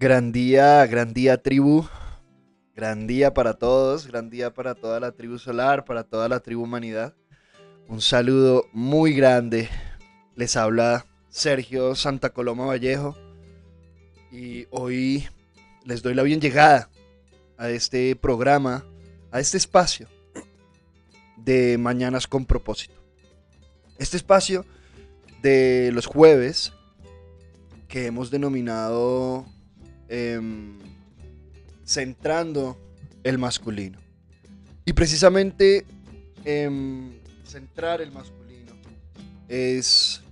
Gran día, gran día tribu, gran día para todos, gran día para toda la tribu solar, para toda la tribu humanidad. Un saludo muy grande. Les habla Sergio Santa Coloma Vallejo y hoy les doy la bien llegada a este programa, a este espacio de Mañanas con propósito. Este espacio de los jueves que hemos denominado em, centrando el masculino. Y precisamente em, centrar el masculino es...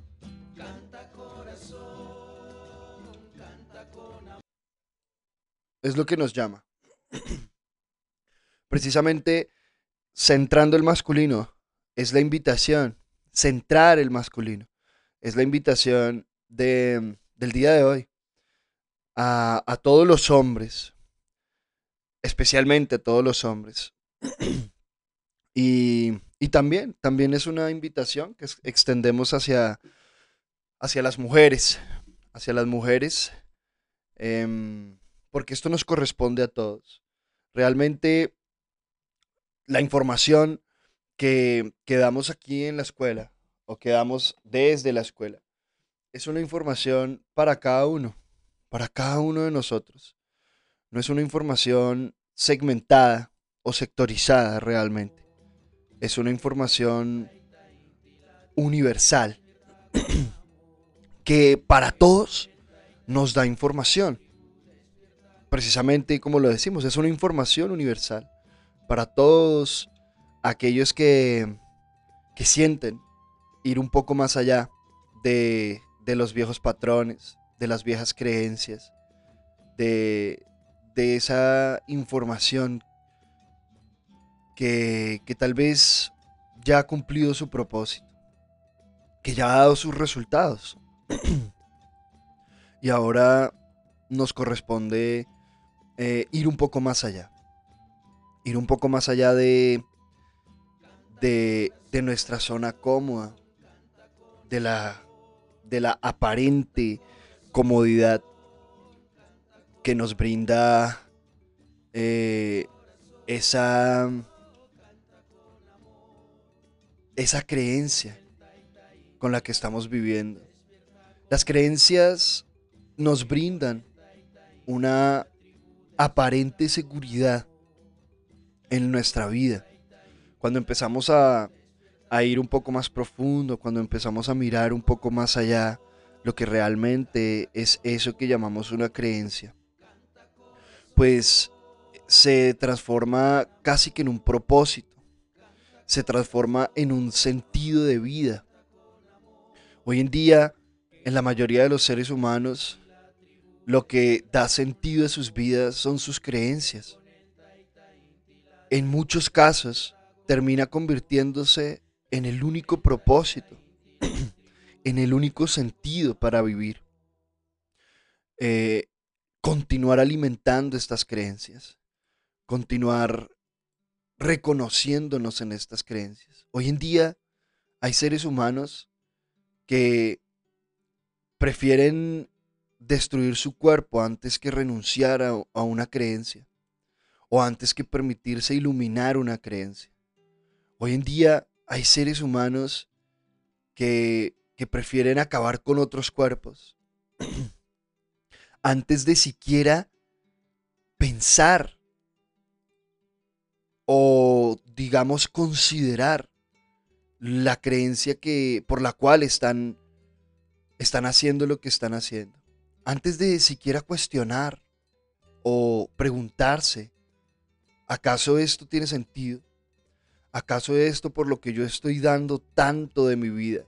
Es lo que nos llama. Precisamente centrando el masculino es la invitación, centrar el masculino. Es la invitación de, del día de hoy a, a todos los hombres, especialmente a todos los hombres. y, y también, también es una invitación que extendemos hacia, hacia las mujeres, hacia las mujeres, em, porque esto nos corresponde a todos. Realmente la información que, que damos aquí en la escuela o que damos desde la escuela es una información para cada uno, para cada uno de nosotros. No es una información segmentada o sectorizada realmente. Es una información universal que para todos nos da información. Precisamente como lo decimos, es una información universal para todos aquellos que, que sienten ir un poco más allá de, de los viejos patrones, de las viejas creencias, de, de esa información que, que tal vez ya ha cumplido su propósito, que ya ha dado sus resultados. y ahora nos corresponde eh, ir un poco más allá. Ir un poco más allá de, de, de nuestra zona cómoda, de la, de la aparente comodidad que nos brinda eh, esa, esa creencia con la que estamos viviendo. Las creencias nos brindan una aparente seguridad en nuestra vida. Cuando empezamos a, a, ir un poco más profundo, cuando empezamos a mirar un poco más allá, lo que realmente es eso que llamamos una creencia, pues se transforma casi que en un propósito, se transforma en un sentido de vida. Hoy en día, en la mayoría de los seres humanos, lo que da sentido a sus vidas son sus creencias. En muchos casos, termina convirtiéndose en el único propósito, en el único sentido para vivir. Eh, continuar alimentando estas creencias continuar reconociéndonos en estas creencias. Hoy en día hay seres humanos que prefieren destruir su cuerpo antes que renunciar a, a, una creencia o antes que permitirse iluminar una creencia. Hoy en día hay seres humanos que, que prefieren acabar con otros cuerpos antes de siquiera pensar o digamos considerar la creencia que por la cual están están haciendo lo que están haciendo. Antes de siquiera cuestionar o preguntarse, ¿acaso esto tiene sentido? ¿Acaso esto por lo que yo estoy dando tanto de mi vida,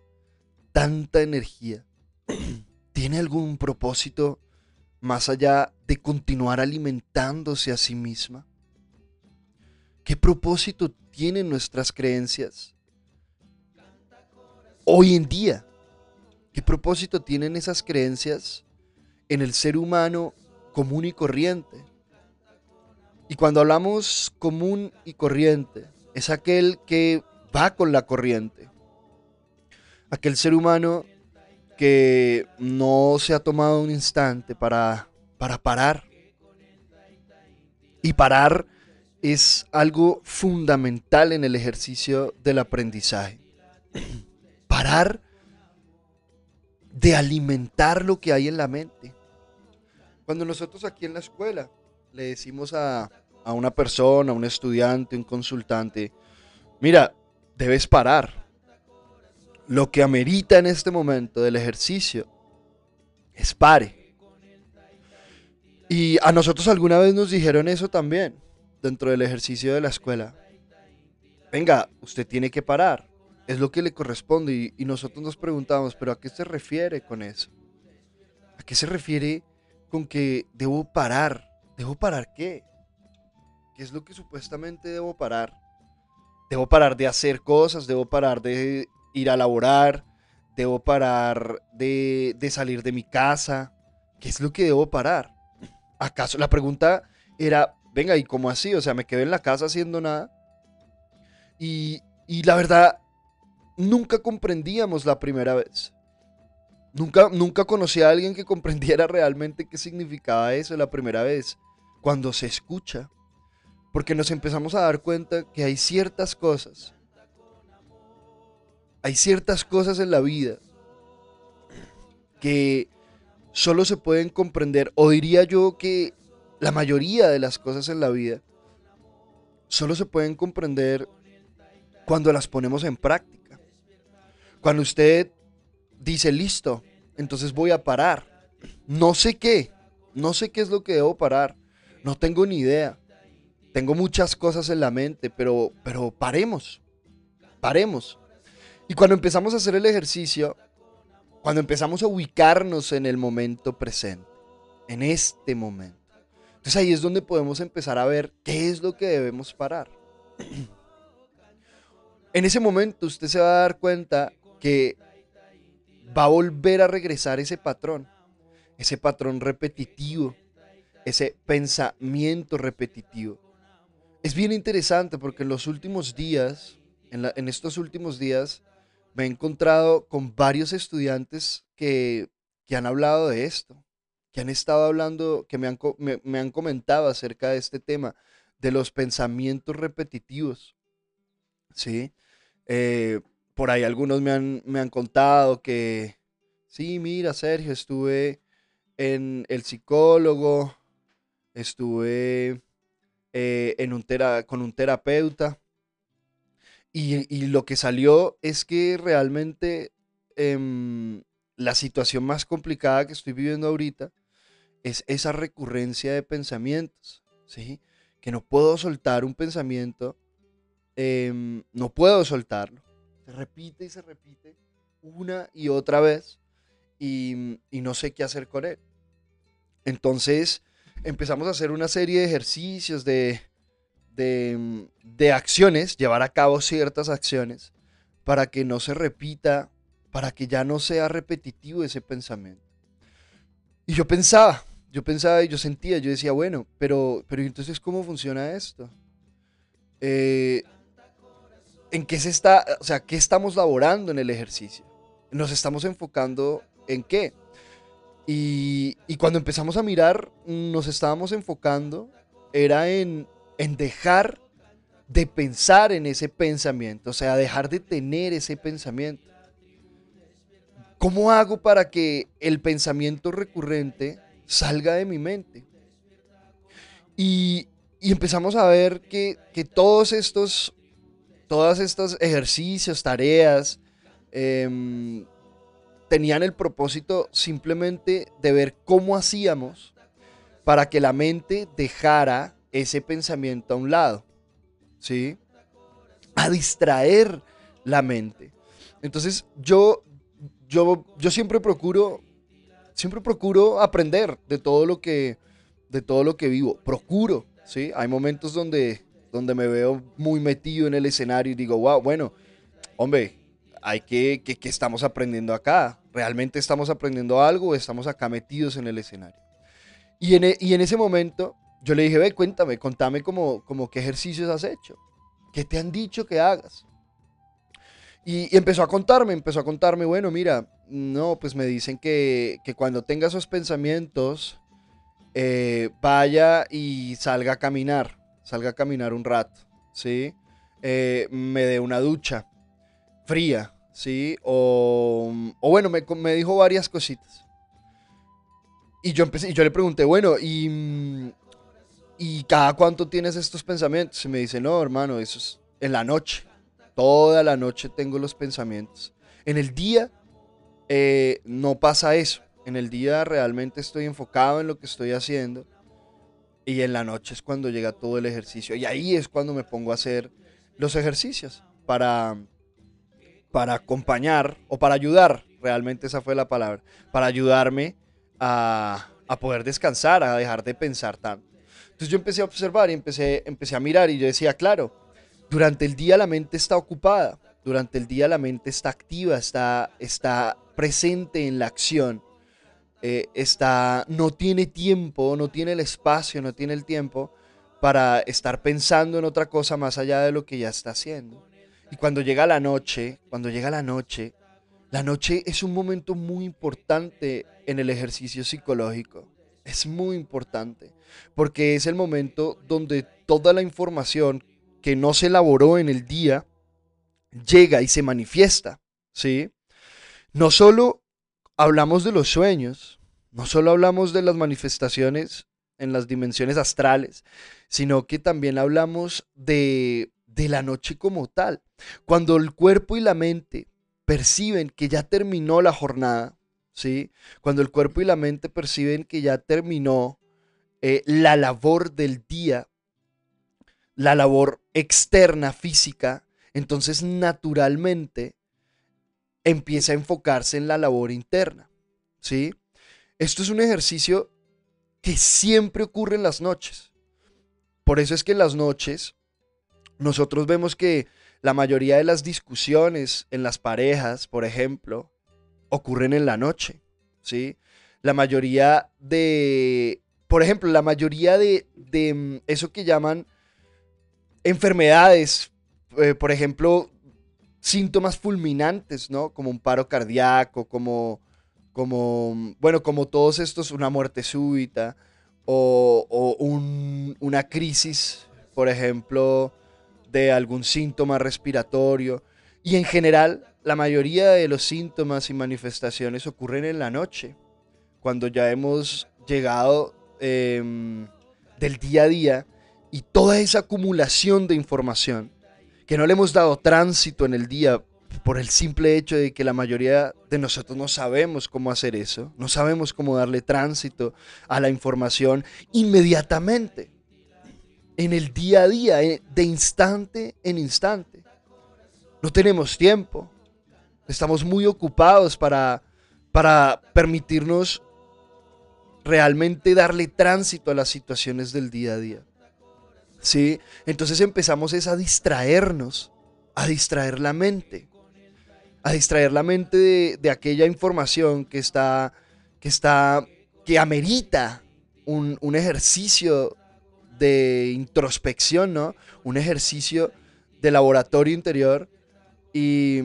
tanta energía, tiene algún propósito más allá de continuar alimentándose a sí misma? ¿Qué propósito tienen nuestras creencias hoy en día? ¿Qué propósito tienen esas creencias en el ser humano común y corriente? Y cuando hablamos común y corriente, es aquel que va con la corriente. Aquel ser humano que no se ha tomado un instante para para parar. Y parar es algo fundamental en el ejercicio del aprendizaje. Parar de alimentar lo que hay en la mente. Cuando nosotros aquí en la escuela le decimos a, a una persona, a un estudiante, un consultante, mira, debes parar. Lo que amerita en este momento del ejercicio es pare. Y a nosotros alguna vez nos dijeron eso también dentro del ejercicio de la escuela. Venga, usted tiene que parar. Es lo que le corresponde. Y, nosotros nos preguntamos, ¿pero a qué se refiere con eso? ¿A qué se refiere con que debo parar? ¿Debo parar qué? ¿Qué es lo que supuestamente debo parar? Debo parar de hacer cosas, debo parar de ir a laborar, debo parar de, de salir de mi casa. ¿Qué es lo que debo parar? ¿Acaso la pregunta era, venga, ¿y cómo así? O sea, me quedé en la casa haciendo nada. Y, y la verdad, nunca comprendíamos la primera vez. Nunca, nunca conocí a alguien que comprendiera realmente qué significaba eso la primera vez, cuando se escucha. Porque nos empezamos a dar cuenta que hay ciertas cosas, hay ciertas cosas en la vida que solo se pueden comprender, o diría yo que la mayoría de las cosas en la vida solo se pueden comprender cuando las ponemos en práctica. Cuando usted dice, listo, entonces voy a parar. No sé qué, no sé qué es lo que debo parar, no tengo ni idea. Tengo muchas cosas en la mente, pero, pero paremos, paremos. Y cuando empezamos a hacer el ejercicio, cuando empezamos a ubicarnos en el momento presente, en este momento, entonces ahí es donde podemos empezar a ver qué es lo que debemos parar. En ese momento usted se va a dar cuenta que va a volver a regresar ese patrón, ese patrón repetitivo, ese pensamiento repetitivo. Es bien interesante porque en los últimos días, en, estos últimos días, me he encontrado con varios estudiantes que, que han hablado de esto que han estado hablando, que me han, me, han comentado acerca de este tema, de los pensamientos repetitivos. ¿Sí? Eh, por ahí algunos me han, me han contado que, sí, mira, Sergio, estuve en el psicólogo, estuve eh, en un con un terapeuta. Y, lo que salió es que realmente em, la situación más complicada que estoy viviendo ahorita es esa recurrencia de pensamientos, ¿sí? Que no puedo soltar un pensamiento, em, no puedo soltarlo. Se repite y se repite una y otra vez y, no sé qué hacer con él. Entonces empezamos a hacer una serie de ejercicios, de, de, de acciones, llevar a cabo ciertas acciones para que no se repita, para que ya no sea repetitivo ese pensamiento. Y yo pensaba, yo pensaba y yo sentía, yo decía, bueno, pero, pero entonces, ¿cómo funciona esto? Eh, ¿En qué se está, o sea, qué estamos laborando en el ejercicio? ¿Nos estamos enfocando en qué? Y, cuando empezamos a mirar, nos estábamos enfocando, era en, en dejar de pensar en ese pensamiento, o sea, dejar de tener ese pensamiento. ¿Cómo hago para que el pensamiento recurrente salga de mi mente. Y, empezamos a ver que, todos estos, estos ejercicios, tareas, em, tenían el propósito simplemente de ver cómo hacíamos para que la mente dejara ese pensamiento a un lado, ¿sí? A distraer la mente. Entonces yo, yo, yo siempre procuro siempre procuro aprender de todo lo que, de todo lo que vivo. Procuro, ¿sí? Hay momentos donde, donde me veo muy metido en el escenario y digo, wow, bueno, hombre, hay que, que, estamos aprendiendo acá. ¿Realmente estamos aprendiendo algo o estamos acá metidos en el escenario? Y en, e, y en ese momento yo le dije, ve, cuéntame, contame como, como qué ejercicios has hecho. ¿Qué te han dicho que hagas? Y, empezó a contarme, empezó a contarme, bueno, mira, no, pues me dicen que, cuando tenga esos pensamientos, eh, vaya y salga a caminar, salga a caminar un rato, ¿sí? Eh, me dé una ducha fría, ¿sí? O, o bueno, me, me, dijo varias cositas. Y yo, empecé, y yo le pregunté, bueno, ¿y, ¿y cada cuánto tienes estos pensamientos? Y me dice, no, hermano, eso es en la noche. Toda la noche tengo los pensamientos. En el día eh, no pasa eso. En el día realmente estoy enfocado en lo que estoy haciendo. Y en la noche es cuando llega todo el ejercicio. Y ahí es cuando me pongo a hacer los ejercicios para, para acompañar o para ayudar. Realmente esa fue la palabra. Para ayudarme a, a poder descansar, a dejar de pensar tanto. Entonces yo empecé a observar y empecé, a mirar y yo decía, claro, durante el día la mente está ocupada, durante el día la mente está activa, está, está presente en la acción, eh, está, no tiene tiempo, no tiene el espacio, no tiene el tiempo para estar pensando en otra cosa más allá de lo que ya está haciendo. Y cuando llega la noche, cuando llega la noche, la noche es un momento muy importante en el ejercicio psicológico. Es muy importante porque es el momento donde toda la información que no se elaboró en el día llega y se manifiesta, ¿sí? No solo hablamos de los sueños, no solo hablamos de las manifestaciones en las dimensiones astrales, sino que también hablamos de, de la noche como tal. Cuando el cuerpo y la mente perciben que ya terminó la jornada, ¿sí? Cuando el cuerpo y la mente perciben que ya terminó eh, la labor del día, la labor externa, física, entonces naturalmente empieza a enfocarse en la labor interna, ¿sí? Esto es un ejercicio que siempre ocurre en las noches. Por eso es que en las noches nosotros vemos que la mayoría de las discusiones en las parejas, por ejemplo, ocurren en la noche, ¿sí? La mayoría de, por ejemplo, la mayoría de, de mm, eso que llaman enfermedades, eh, por ejemplo, síntomas fulminantes, ¿no? Como un paro cardíaco, como, como bueno, como todos estos, una muerte súbita o, o una crisis, por ejemplo, de algún síntoma respiratorio. Y en general, la mayoría de los síntomas y manifestaciones ocurren en la noche, cuando ya hemos llegado em, del día a día y toda esa acumulación de información que no le hemos dado tránsito en el día por el simple hecho de que la mayoría de nosotros no sabemos cómo hacer eso, no sabemos cómo darle tránsito a la información inmediatamente, en el día a día, eh, de instante en instante. No tenemos tiempo, estamos muy ocupados para, para permitirnos realmente darle tránsito a las situaciones del día a día. ¿sí? Entonces empezamos es a distraernos, a distraer la mente, a distraer la mente de, aquella información que está, que está, que amerita un, ejercicio de introspección, ¿no? Un ejercicio de laboratorio interior y,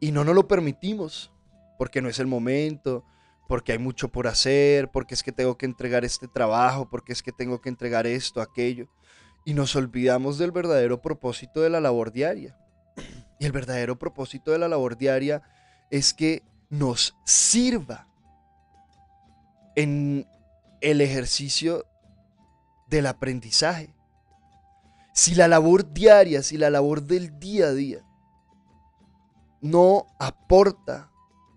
y no nos lo permitimos porque no es el momento, porque hay mucho por hacer, porque es que tengo que entregar este trabajo, porque es que tengo que entregar esto, aquello. Y nos olvidamos del verdadero propósito de la labor diaria. Y el verdadero propósito de la labor diaria es que nos sirva en el ejercicio del aprendizaje. Si la labor diaria, si la labor del día a día no aporta,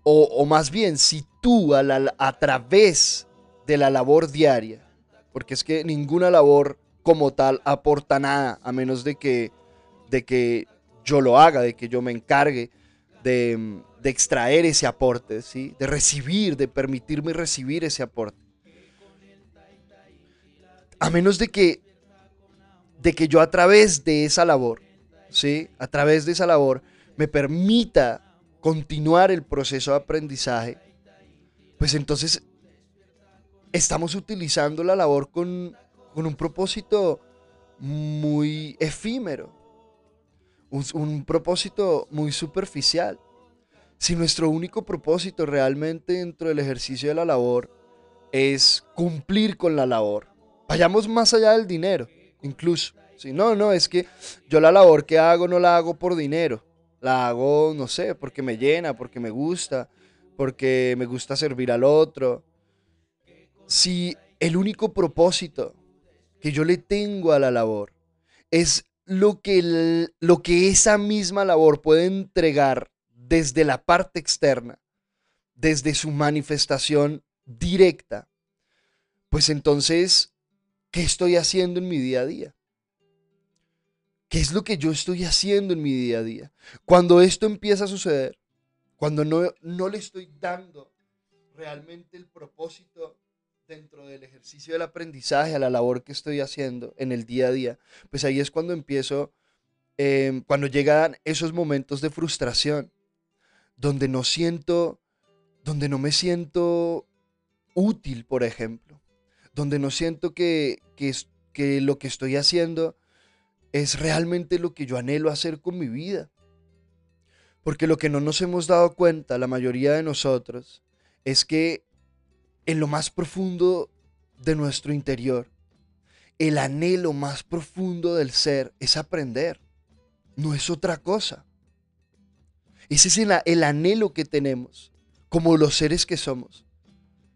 o, más bien si tú a, a través de la labor diaria, porque es que ninguna labor como tal aporta nada, a menos de que, de que yo lo haga, de que yo me encargue de, de extraer ese aporte, ¿sí? de recibir, de permitirme recibir ese aporte. A menos de que, de que yo a través de esa labor, ¿sí? a través de esa labor, me permita continuar el proceso de aprendizaje, pues entonces estamos utilizando la labor con, un propósito muy efímero, un, un, propósito muy superficial. Si nuestro único propósito realmente dentro del ejercicio de la labor es cumplir con la labor. Vayamos más allá del dinero, incluso. Si no, no, es que yo la labor que hago no la hago por dinero. La hago, no sé, porque me llena, porque me gusta, porque me gusta servir al otro. Si el único propósito que yo le tengo a la labor es lo que, lo que esa misma labor puede entregar desde la parte externa, desde su manifestación directa, pues entonces, ¿qué estoy haciendo en mi día a día? ¿Qué es lo que yo estoy haciendo en mi día a día? Cuando esto empieza a suceder, cuando no, no le estoy dando realmente el propósito dentro del ejercicio del aprendizaje, a la labor que estoy haciendo en el día a día, pues ahí es cuando empiezo, em, cuando llegan esos momentos de frustración, donde no siento, donde no me siento útil, por ejemplo, donde no siento que, que, que lo que estoy haciendo es realmente lo que yo anhelo hacer con mi vida. Porque lo que no nos hemos dado cuenta, la mayoría de nosotros, es que en lo más profundo de nuestro interior, el anhelo más profundo del ser es aprender. No es otra cosa. Ese es el, el anhelo que tenemos como los seres que somos.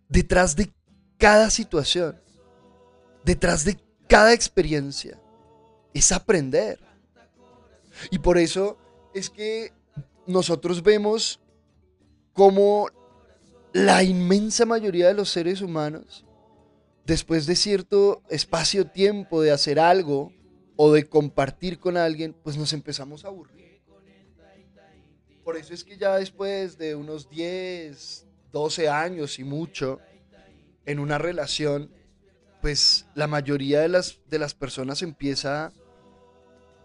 Detrás de cada situación, detrás de cada experiencia, es aprender. Y por eso es que nosotros vemos como la inmensa mayoría de los seres humanos, después de cierto espacio-tiempo de hacer algo o de compartir con alguien, pues nos empezamos a aburrir. Por eso es que ya después de unos 10, 12 años y mucho en una relación, pues la mayoría de las, de las personas empieza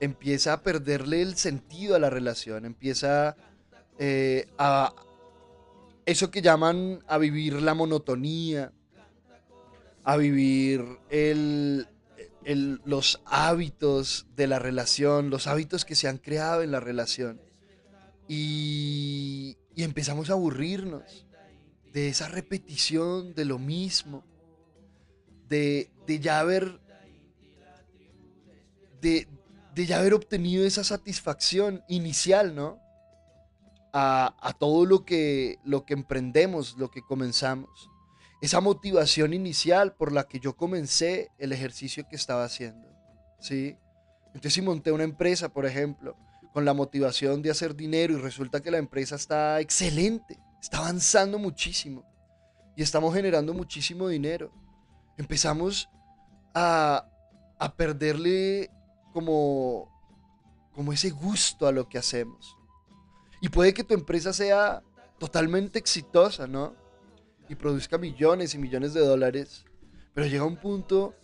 empieza a perderle el sentido a la relación, empieza eh, a eso que llaman a vivir la monotonía, a vivir los hábitos de la relación, los hábitos que se han creado en la relación. Y, empezamos a aburrirnos de esa repetición de lo mismo, de, de ya haber, de, de ya haber obtenido esa satisfacción inicial, ¿no? A, todo lo que, lo que emprendemos, lo que comenzamos. Esa motivación inicial por la que yo comencé el ejercicio que estaba haciendo, ¿sí? Entonces si monté una empresa, por ejemplo, con la motivación de hacer dinero y resulta que la empresa está excelente, está avanzando muchísimo y estamos generando muchísimo dinero. Empezamos a, a perderle como, como ese gusto a lo que hacemos. Y puede que tu empresa sea totalmente exitosa, ¿no? Y produzca millones y millones de dólares. Pero llega un punto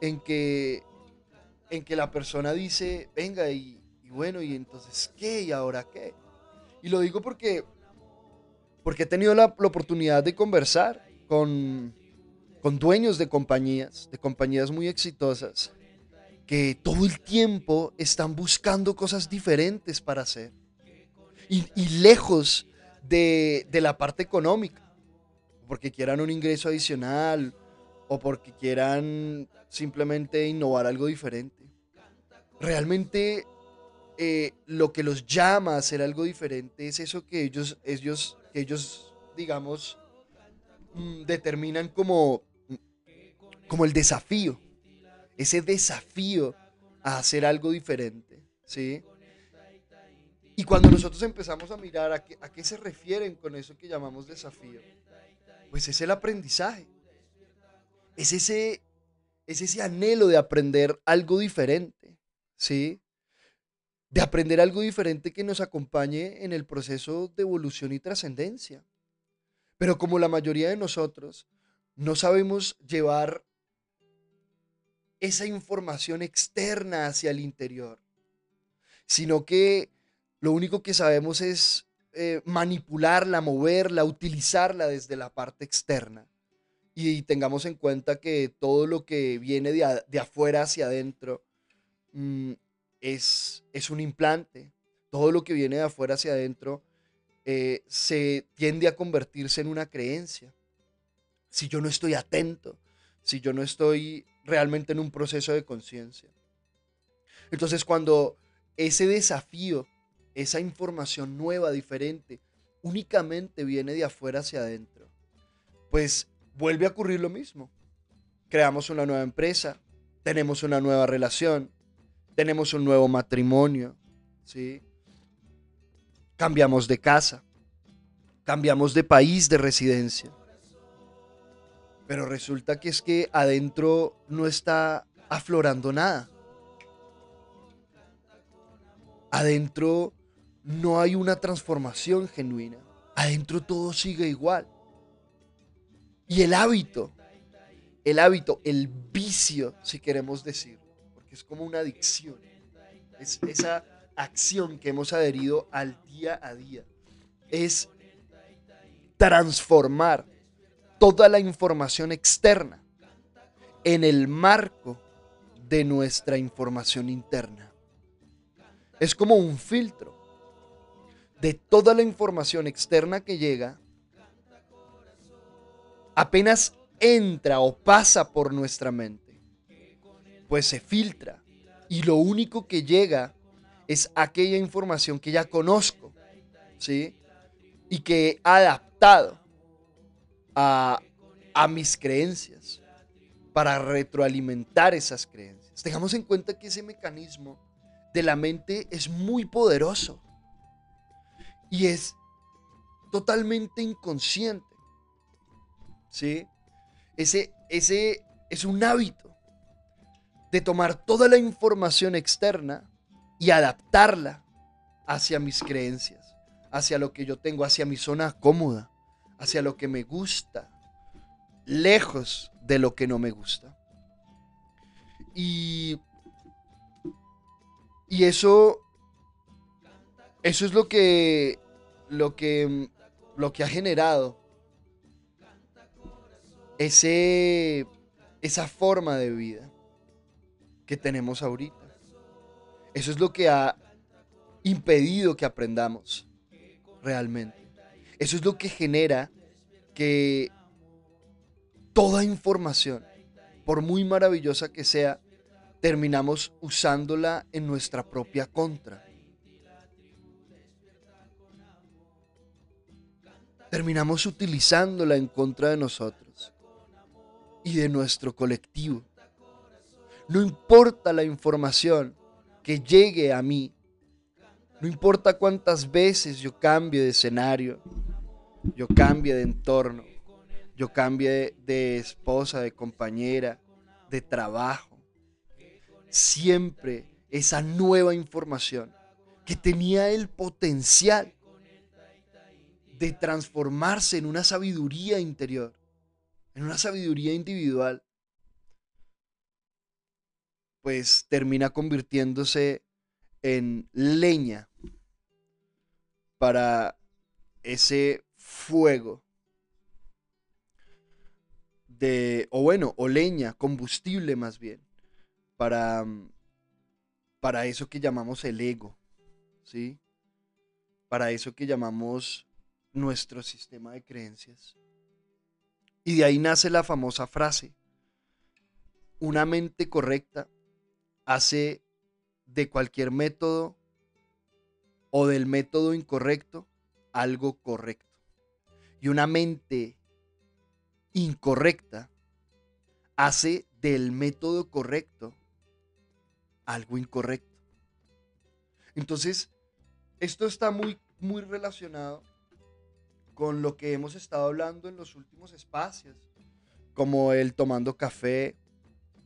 en que, en que la persona dice, venga, y, bueno, y entonces, ¿qué? ¿Y ahora qué? Y lo digo porque, porque he tenido la, la oportunidad de conversar con, con dueños de compañías, de compañías muy exitosas, que todo el tiempo están buscando cosas diferentes para hacer. Y, lejos de, de, la parte económica, porque quieran un ingreso adicional o porque quieran simplemente innovar algo diferente. Realmente eh, lo que los llama a hacer algo diferente es eso que ellos, ellos, que ellos digamos, mm, determinan como, como el desafío ese desafío a hacer algo diferente, ¿sí? Y cuando nosotros empezamos a mirar a qué, se refieren con eso que llamamos desafío, pues es el aprendizaje. Es ese, es ese anhelo de aprender algo diferente, ¿sí? De aprender algo diferente que nos acompañe en el proceso de evolución y trascendencia. Pero como la mayoría de nosotros no sabemos llevar esa información externa hacia el interior, sino que lo único que sabemos es eh, manipularla, moverla, utilizarla desde la parte externa. Y tengamos en cuenta que todo lo que viene de, afuera hacia adentro mm, es, es un implante. Todo lo que viene de afuera hacia adentro eh, se tiende a convertirse en una creencia. si yo no estoy atento, si yo no estoy realmente en un proceso de conciencia. Entonces cuando ese desafío, esa información nueva, diferente, únicamente viene de afuera hacia adentro, pues vuelve a ocurrir lo mismo. Creamos una nueva empresa, tenemos una nueva relación, tenemos un nuevo matrimonio, ¿sí? Cambiamos de casa, cambiamos de país de residencia. Pero resulta que es que adentro no está aflorando nada. Adentro no hay una transformación genuina. Adentro todo sigue igual. Y el hábito, el hábito, el vicio, si queremos decir, porque es como una adicción, es esa acción que hemos adherido al día a día, es transformar toda la información externa en el marco de nuestra información interna. Es como un filtro de toda la información externa que llega, apenas entra o pasa por nuestra mente, pues se filtra y lo único que llega es aquella información que ya conozco, ¿sí? Y que he adaptado a, mis creencias para retroalimentar esas creencias. Tengamos en cuenta que ese mecanismo de la mente es muy poderoso y es totalmente inconsciente. ¿Sí? Ese, ese es un hábito de tomar toda la información externa y adaptarla hacia mis creencias, hacia lo que yo tengo, hacia mi zona cómoda, hacia lo que me gusta, lejos de lo que no me gusta. Y, y eso eso es lo que, lo que, lo que ha generado ese, esa forma de vida que tenemos ahorita. Eso es lo que ha impedido que aprendamos realmente. Eso es lo que genera que toda información, por muy maravillosa que sea, terminamos usándola en nuestra propia contra. terminamos utilizándola en contra de nosotros y de nuestro colectivo. No importa la información que llegue a mí, no importa cuántas veces yo cambie de escenario, yo cambie de entorno, yo cambie de esposa, de compañera, de trabajo, siempre esa nueva información que tenía el potencial de transformarse en una sabiduría interior, en una sabiduría individual, pues termina convirtiéndose en leña para ese fuego de, o bueno, o leña, combustible más bien, para, para eso que llamamos el ego, ¿sí? Para eso que llamamos nuestro sistema de creencias. Y de ahí nace la famosa frase, una mente correcta hace de cualquier método o del método incorrecto algo correcto. Y una mente incorrecta hace del método correcto algo incorrecto. Entonces, esto está muy, muy relacionado con lo que hemos estado hablando en los últimos espacios, como el tomando café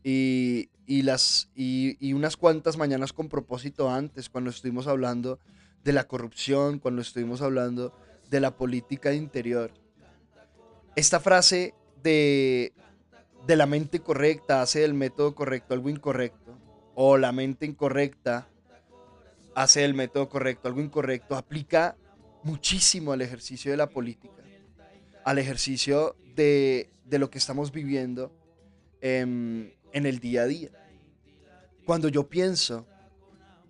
y, las, y, unas cuantas mañanas con propósito antes, cuando estuvimos hablando de la corrupción, cuando estuvimos hablando de la política de interior. Esta frase de, de la mente correcta hace del método correcto algo incorrecto, o la mente incorrecta hace del método correcto algo incorrecto, aplica muchísimo al ejercicio de la política, al ejercicio de, lo que estamos viviendo en, en el día a día. Cuando yo pienso,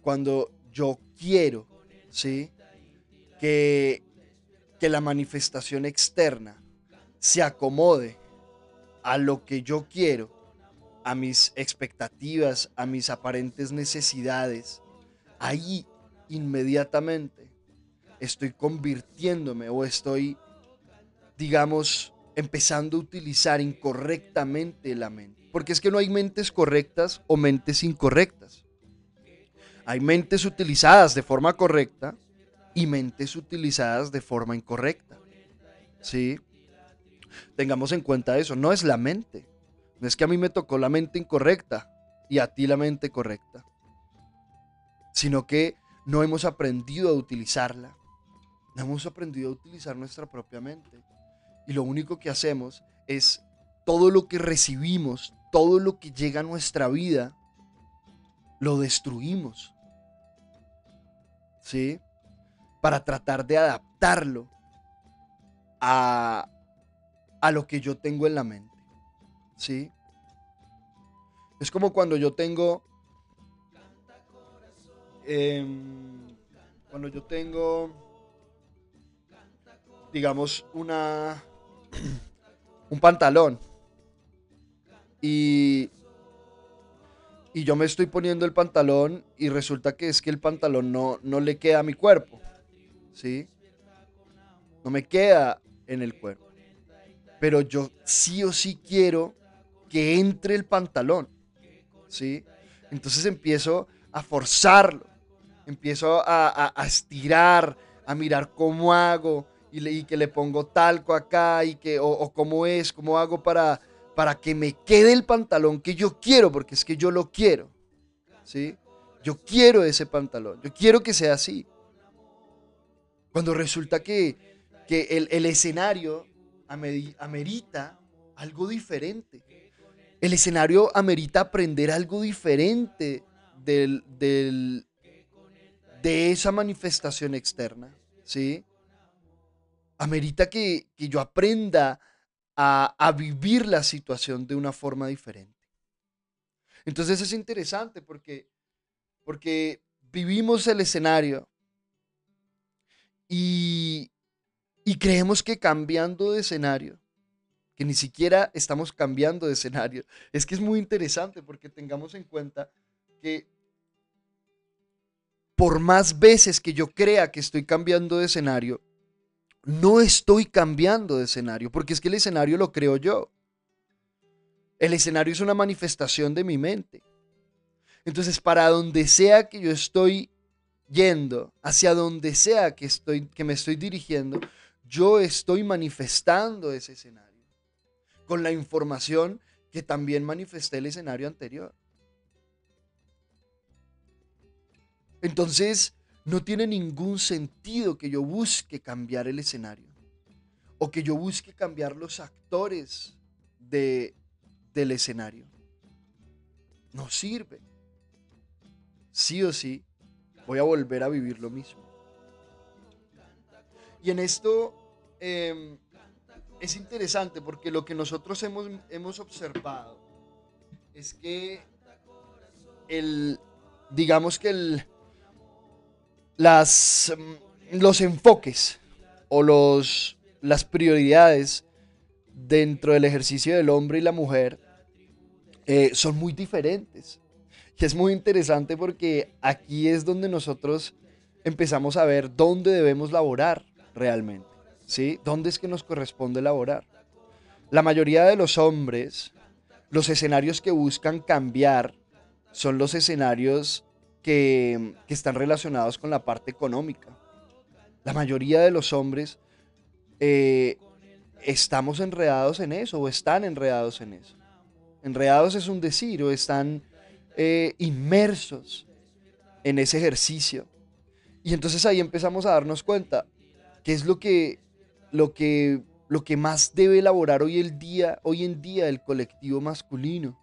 cuando yo quiero, ¿sí? Que, que la manifestación externa se acomode a lo que yo quiero, a mis expectativas, a mis aparentes necesidades, ahí inmediatamente estoy convirtiéndome o estoy, digamos, empezando a utilizar incorrectamente la mente. Porque es que no hay mentes correctas o mentes incorrectas. Hay mentes utilizadas de forma correcta y mentes utilizadas de forma incorrecta. ¿Sí? Tengamos en cuenta eso, no es la mente. No es que a mí me tocó la mente incorrecta y a ti la mente correcta. Sino que no hemos aprendido a utilizarla. No hemos aprendido a utilizar nuestra propia mente. Y lo único que hacemos es todo lo que recibimos, todo lo que llega a nuestra vida, lo destruimos. ¿Sí? Para tratar de adaptarlo a, a lo que yo tengo en la mente. ¿Sí? Es como cuando yo tengo... Em, cuando yo tengo, digamos, una... un pantalón. Y, y yo me estoy poniendo el pantalón y resulta que es que el pantalón no, no le queda a mi cuerpo. ¿Sí? No me queda en el cuerpo. Pero yo sí o sí quiero que entre el pantalón. ¿Sí? Entonces empiezo a forzarlo. Empiezo a, estirar, a mirar cómo hago y, que le pongo talco acá y que, o, cómo es, cómo hago para, para que me quede el pantalón que yo quiero, porque es que yo lo quiero. ¿Sí? Yo quiero ese pantalón, yo quiero que sea así. Cuando resulta que que el, escenario amerita algo diferente. El escenario amerita aprender algo diferente del, de esa manifestación externa, ¿sí? Amerita que, yo aprenda a, a, vivir la situación de una forma diferente. Entonces es interesante porque, porque vivimos el escenario y, y creemos que cambiando de escenario, que ni siquiera estamos cambiando de escenario, es que es muy interesante porque tengamos en cuenta que por más veces que yo crea que estoy cambiando de escenario, no estoy cambiando de escenario, porque es que el escenario lo creo yo. El escenario es una manifestación de mi mente. Entonces, para donde sea que yo estoy yendo, hacia donde sea que, estoy, que me estoy dirigiendo, yo estoy manifestando ese escenario con la información que también manifesté el escenario anterior. Entonces, no tiene ningún sentido que yo busque cambiar el escenario o que yo busque cambiar los actores de, del escenario. No sirve. Sí o sí, voy a volver a vivir lo mismo. Y en esto Em, es interesante porque lo que nosotros hemos, hemos observado es que el, digamos que el, las, mm, los enfoques o los, las prioridades dentro del ejercicio del hombre y la mujer eh, son muy diferentes. Y es muy interesante porque aquí es donde nosotros empezamos a ver dónde debemos laborar realmente. ¿sí? ¿Dónde es que nos corresponde laborar? La mayoría de los hombres, los escenarios que buscan cambiar son los escenarios que, están relacionados con la parte económica. La mayoría de los hombres eh, estamos enredados en eso o están enredados en eso. Enredados es un decir o están eh, inmersos en ese ejercicio. Y entonces ahí empezamos a darnos cuenta qué es lo que lo que, lo que más debe elaborar hoy, el día, hoy en día el colectivo masculino.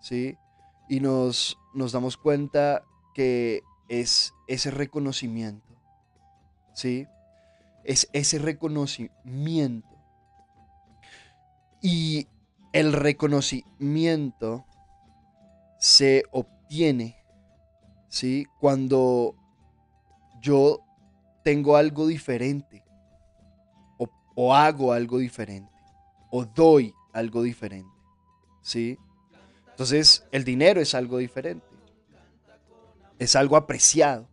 ¿sí? Y nos, nos damos cuenta que es ese reconocimiento. ¿sí? Es ese reconocimiento. Y el reconocimiento se obtiene ¿sí? cuando yo tengo algo diferente o hago algo diferente, o doy algo diferente. ¿Sí? Entonces, el dinero es algo diferente. Es algo apreciado.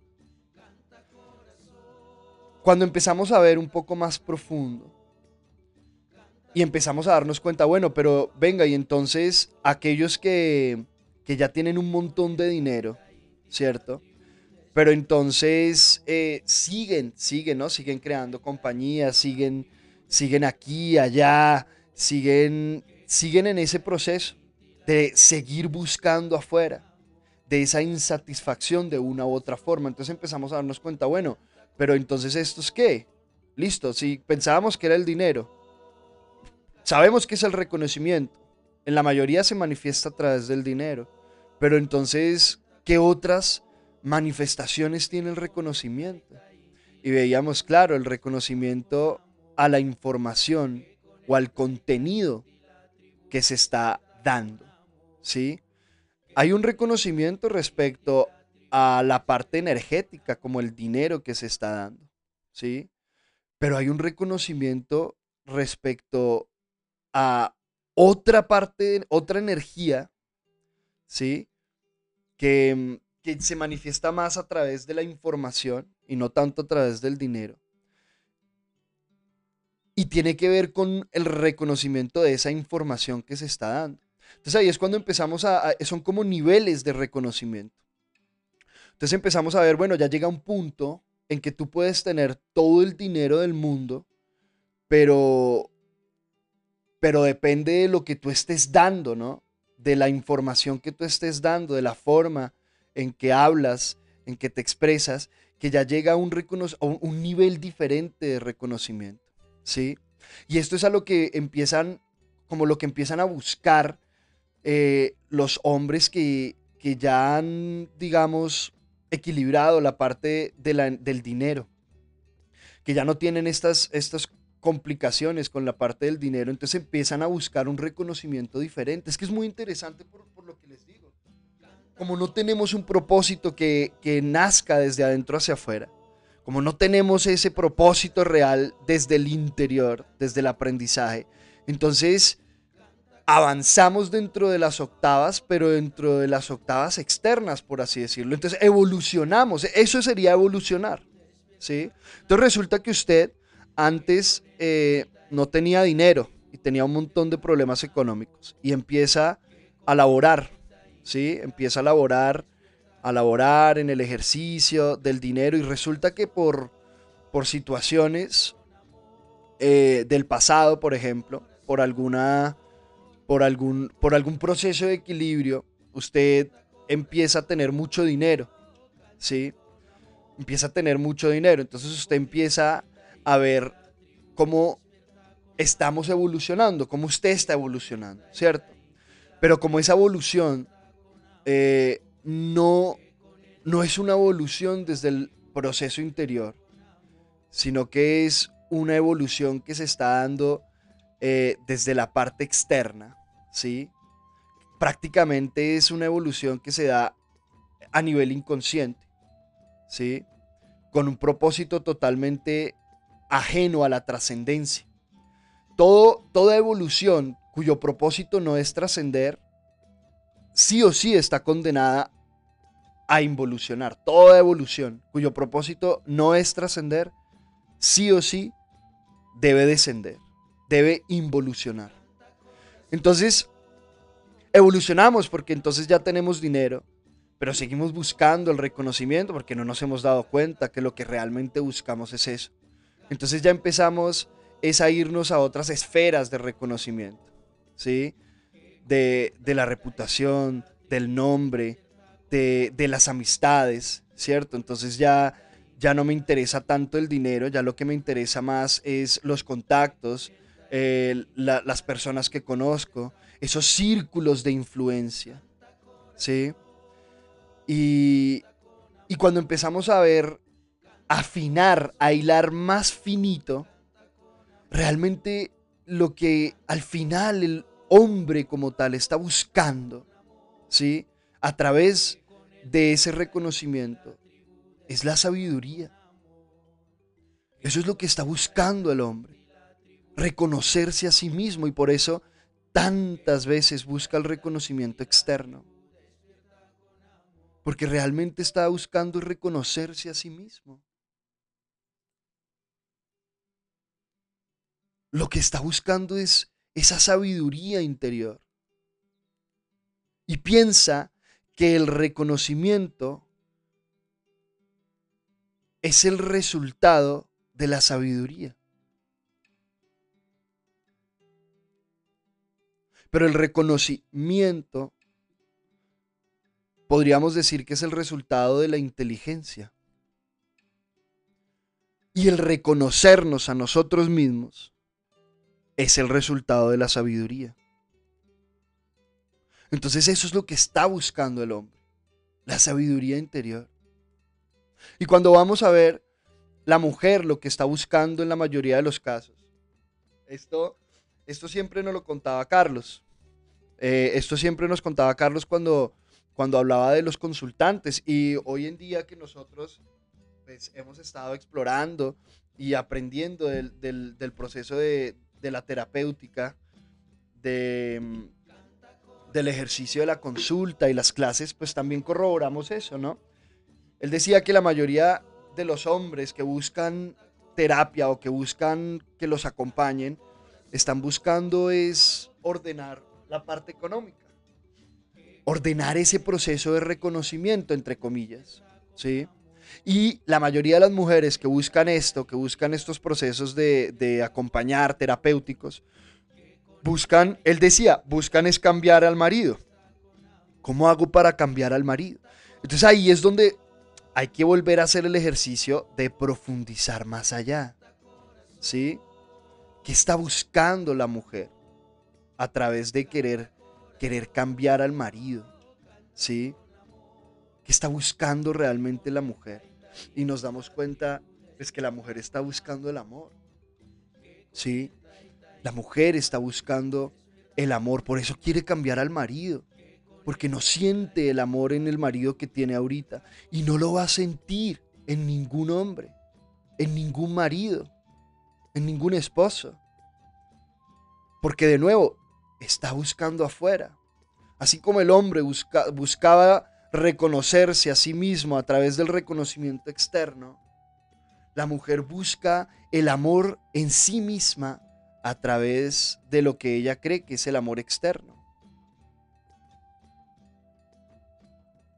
Cuando empezamos a ver un poco más profundo y empezamos a darnos cuenta, bueno, pero venga, y entonces aquellos que, que ya tienen un montón de dinero, ¿cierto? Pero entonces eh, siguen, siguen, ¿no? Siguen creando compañías, siguen, siguen aquí, allá, siguen, siguen en ese proceso de seguir buscando afuera, de esa insatisfacción de una u otra forma. Entonces empezamos a darnos cuenta, bueno, pero entonces esto es qué? Listo, si pensábamos que era el dinero, sabemos que es el reconocimiento. En la mayoría se manifiesta a través del dinero. Pero entonces, ¿qué otras manifestaciones tiene el reconocimiento. Y veíamos, claro, el reconocimiento a la información o al contenido que se está dando. ¿Sí? Hay un reconocimiento respecto a la parte energética, como el dinero que se está dando. ¿Sí? Pero hay un reconocimiento respecto a otra parte, otra energía, ¿sí? Que que se manifiesta más a través de la información y no tanto a través del dinero. Y tiene que ver con el reconocimiento de esa información que se está dando. Entonces ahí es cuando empezamos a, son como niveles de reconocimiento. Entonces empezamos a ver, bueno, ya llega un punto en que tú puedes tener todo el dinero del mundo, pero, pero depende de lo que tú estés dando, ¿no? De la información que tú estés dando, de la forma en que hablas, en que te expresas, que ya llega a un, un nivel diferente de reconocimiento, ¿sí? Y esto es a lo que empiezan, como lo que empiezan a buscar eh, los hombres que, que, ya han, digamos, equilibrado la parte del dinero, que ya no tienen estas, estas complicaciones con la parte del dinero, entonces empiezan a buscar un reconocimiento diferente. Es que es muy interesante por, por lo que les digo como no tenemos un propósito que, nazca desde adentro hacia afuera, como no tenemos ese propósito real desde el interior, desde el aprendizaje, entonces avanzamos dentro de las octavas, pero dentro de las octavas externas, por así decirlo. Entonces evolucionamos, eso sería evolucionar. ¿sí? Entonces resulta que usted antes eh, no tenía dinero y tenía un montón de problemas económicos y empieza a laborar ¿sí? Empieza a laborar, a laborar en el ejercicio del dinero y resulta que por, por situaciones eh, del pasado, por ejemplo, por alguna, por algún, por algún proceso de equilibrio, usted empieza a tener mucho dinero, ¿sí? Empieza a tener mucho dinero, entonces usted empieza a ver cómo estamos evolucionando, cómo usted está evolucionando, ¿cierto? Pero como esa evolución eh, no, no es una evolución desde el proceso interior, sino que es una evolución que se está dando eh, desde la parte externa, ¿sí? Prácticamente es una evolución que se da a nivel inconsciente, ¿sí? Con un propósito totalmente ajeno a la trascendencia. Todo, toda evolución cuyo propósito no es trascender sí o sí está condenada a involucionar. Toda evolución cuyo propósito no es trascender, sí o sí debe descender, debe involucionar. Entonces, evolucionamos porque entonces ya tenemos dinero, pero seguimos buscando el reconocimiento porque no nos hemos dado cuenta que lo que realmente buscamos es eso. Entonces ya empezamos es a irnos a otras esferas de reconocimiento, ¿sí? de, la reputación, del nombre, de, las amistades, ¿cierto? Entonces ya, ya no me interesa tanto el dinero, ya lo que me interesa más es los contactos, las personas que conozco, esos círculos de influencia, ¿sí? Y, y cuando empezamos a ver, afinar, a hilar más finito, realmente lo que al final el, hombre como tal está buscando, ¿sí? A través de ese reconocimiento, es la sabiduría. Eso es lo que está buscando el hombre, reconocerse a sí mismo y por eso tantas veces busca el reconocimiento externo? Porque realmente está buscando reconocerse a sí mismo. Lo que está buscando es esa sabiduría interior. Y piensa que el reconocimiento es el resultado de la sabiduría. Pero el reconocimiento podríamos decir que es el resultado de la inteligencia. Y el reconocernos a nosotros mismos es el resultado de la sabiduría. Entonces eso es lo que está buscando el hombre, la sabiduría interior. Y cuando vamos a ver la mujer lo que está buscando en la mayoría de los casos, esto, esto siempre nos lo contaba Carlos. Eh, esto siempre nos contaba Carlos cuando, cuando hablaba de los consultantes y hoy en día que nosotros pues, hemos estado explorando y aprendiendo del, del proceso de, de la terapéutica, de, mm, del ejercicio de la consulta y las clases, pues también corroboramos eso, ¿no? Él decía que la mayoría de los hombres que buscan terapia o que buscan que los acompañen, están buscando es ordenar la parte económica. Ordenar ese proceso de reconocimiento, entre comillas, ¿sí? Y la mayoría de las mujeres que buscan esto, que buscan estos procesos de, acompañar terapéuticos, buscan, él decía, buscan es cambiar al marido. ¿Cómo hago para cambiar al marido? Entonces ahí es donde hay que volver a hacer el ejercicio de profundizar más allá. ¿Sí? ¿Qué está buscando la mujer a través de querer, querer cambiar al marido? ¿Sí? ¿Qué está buscando realmente la mujer? Y nos damos cuenta es que la mujer está buscando el amor. ¿Sí? La mujer está buscando el amor, por eso quiere cambiar al marido, porque no siente el amor en el marido que tiene ahorita y no lo va a sentir en ningún hombre, en ningún marido, en ningún esposo. Porque de nuevo, está buscando afuera. Así como el hombre buscaba reconocerse a sí mismo a través del reconocimiento externo, la mujer busca el amor en sí misma a través de lo que ella cree que es el amor externo.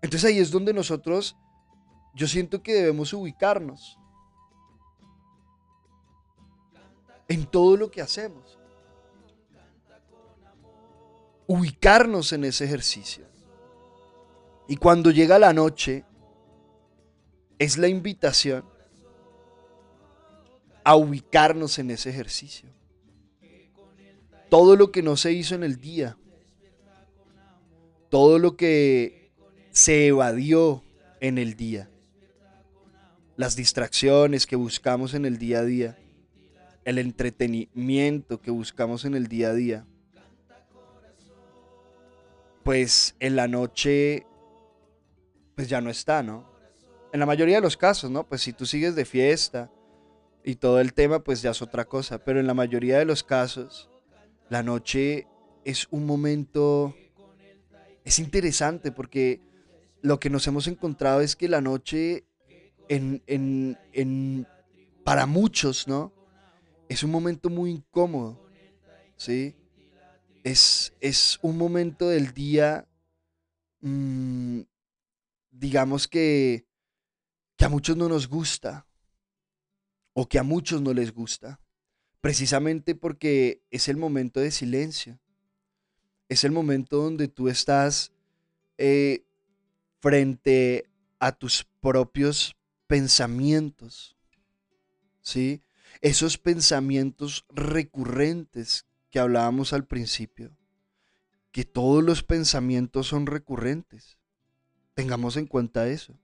Entonces ahí es donde nosotros, yo siento que debemos ubicarnos en todo lo que hacemos. Ubicarnos en ese ejercicio. Y cuando llega la noche, es la invitación a ubicarnos en ese ejercicio. Todo lo que no se hizo en el día, todo lo que se evadió en el día, las distracciones que buscamos en el día a día, el entretenimiento que buscamos en el día a día, pues en la noche pues ya no está, ¿no? En la mayoría de los casos, ¿no? Pues si tú sigues de fiesta y todo el tema, pues ya es otra cosa. Pero en la mayoría de los casos, la noche es un momento, es interesante porque lo que nos hemos encontrado es que la noche, en, en, en, para muchos, ¿no? Es un momento muy incómodo, ¿sí? Es, es un momento del día mmm, digamos que, que a muchos no nos gusta o que a muchos no les gusta, precisamente porque es el momento de silencio, es el momento donde tú estás eh, frente a tus propios pensamientos, ¿sí? Esos pensamientos recurrentes que hablábamos al principio, que todos los pensamientos son recurrentes. Tengamos en cuenta eso.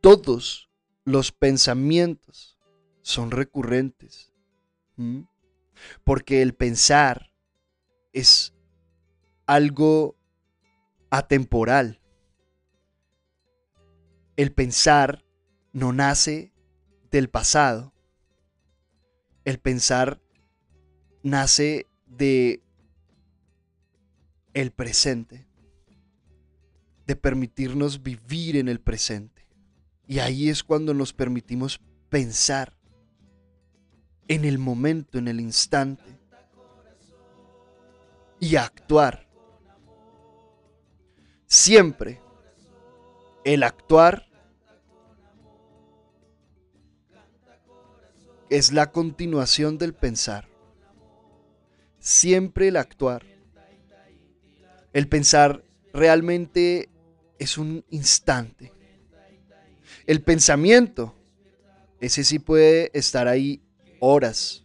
Todos los pensamientos son recurrentes. Porque el pensar es algo atemporal. El pensar no nace del pasado. El pensar nace de el presente, de permitirnos vivir en el presente. Y ahí es cuando nos permitimos pensar en el momento, en el instante, y actuar. Siempre el actuar es la continuación del pensar. Siempre el actuar. El pensar realmente es un instante. El pensamiento, ese sí puede estar ahí horas,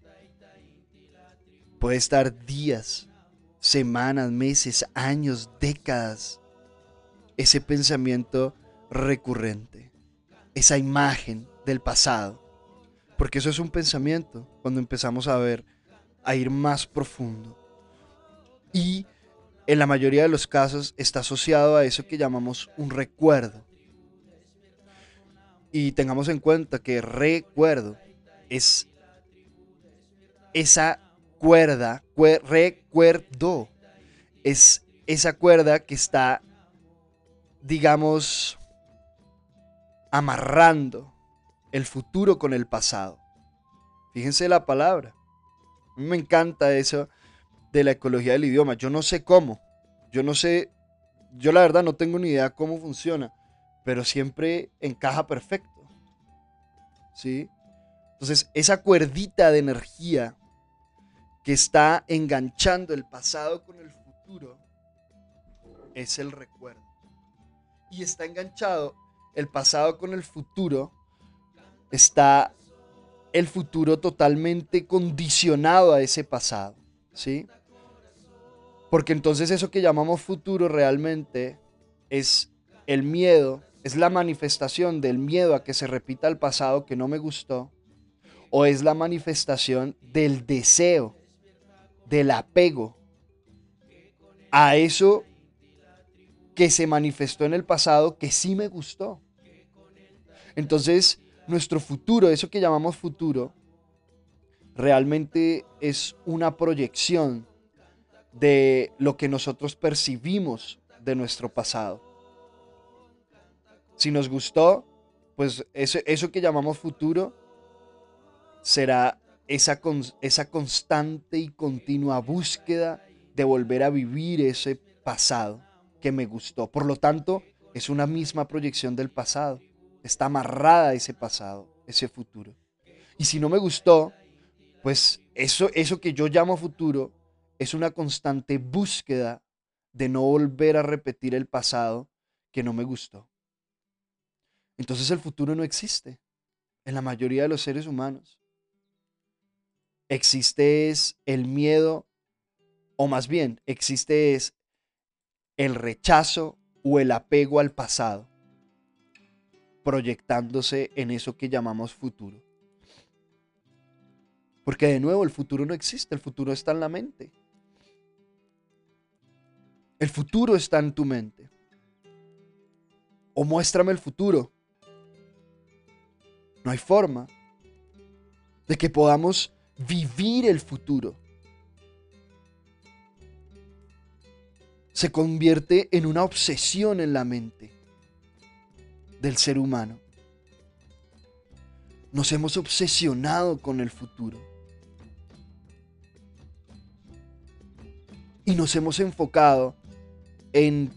puede estar días, semanas, meses, años, décadas. Ese pensamiento recurrente, esa imagen del pasado. Porque eso es un pensamiento cuando empezamos a ver, a ir más profundo. Y en la mayoría de los casos está asociado a eso que llamamos un recuerdo. Y tengamos en cuenta que recuerdo es esa cuerda, recuerdo, es esa cuerda que está, digamos, amarrando el futuro con el pasado. Fíjense la palabra. A mí me encanta eso de la ecología del idioma. Yo no sé cómo. Yo no sé, yo la verdad no tengo ni idea cómo funciona, pero siempre encaja perfecto. ¿Sí? Entonces, esa cuerdita de energía que está enganchando el pasado con el futuro es el recuerdo. Y está enganchado el pasado con el futuro, está el futuro totalmente condicionado a ese pasado, ¿sí? Porque entonces eso que llamamos futuro realmente es el miedo, es la manifestación del miedo a que se repita el pasado que no me gustó, o es la manifestación del deseo del apego a eso que se manifestó en el pasado que sí me gustó. Entonces, nuestro futuro, eso que llamamos futuro, realmente es una proyección de lo que nosotros percibimos de nuestro pasado. Si nos gustó, pues eso, eso que llamamos futuro será esa, esa constante y continua búsqueda de volver a vivir ese pasado que me gustó. Por lo tanto, es una misma proyección del pasado. Está amarrada ese pasado, ese futuro. Y si no me gustó, pues eso, eso que yo llamo futuro es una constante búsqueda de no volver a repetir el pasado que no me gustó. Entonces el futuro no existe en la mayoría de los seres humanos existe es el miedo, o más bien, existe es el rechazo o el apego al pasado, proyectándose en eso que llamamos futuro. Porque de nuevo el futuro no existe, el futuro está en la mente. El futuro está en tu mente. O muéstrame el futuro. No hay forma de que podamos vivir el futuro. Se convierte en una obsesión en la mente del ser humano. Nos hemos obsesionado con el futuro. Y nos hemos enfocado en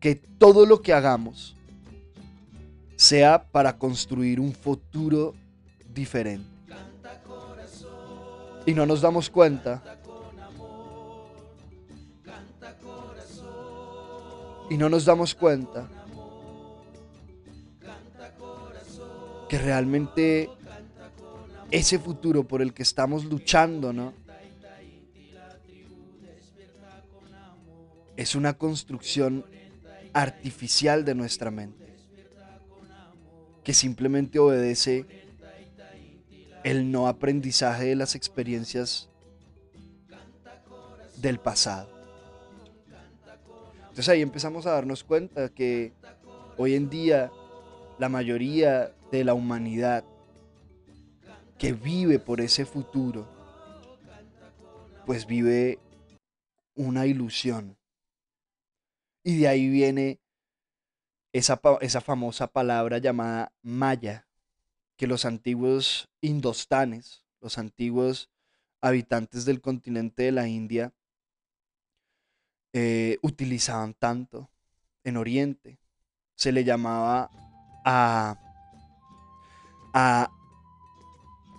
que todo lo que hagamos sea para construir un futuro diferente y no nos damos cuenta. Y no nos damos cuenta que realmente ese futuro por el que estamos luchando, ¿no? Es una construcción artificial de nuestra mente que simplemente obedece el no aprendizaje de las experiencias del pasado. Entonces ahí empezamos a darnos cuenta que hoy en día la mayoría de la humanidad que vive por ese futuro, pues vive una ilusión, Y de ahí viene esa, esa famosa palabra llamada maya, que los antiguos indostanes, los antiguos habitantes del continente de la India, eh, utilizaban tanto en Oriente. Se le llamaba a, a,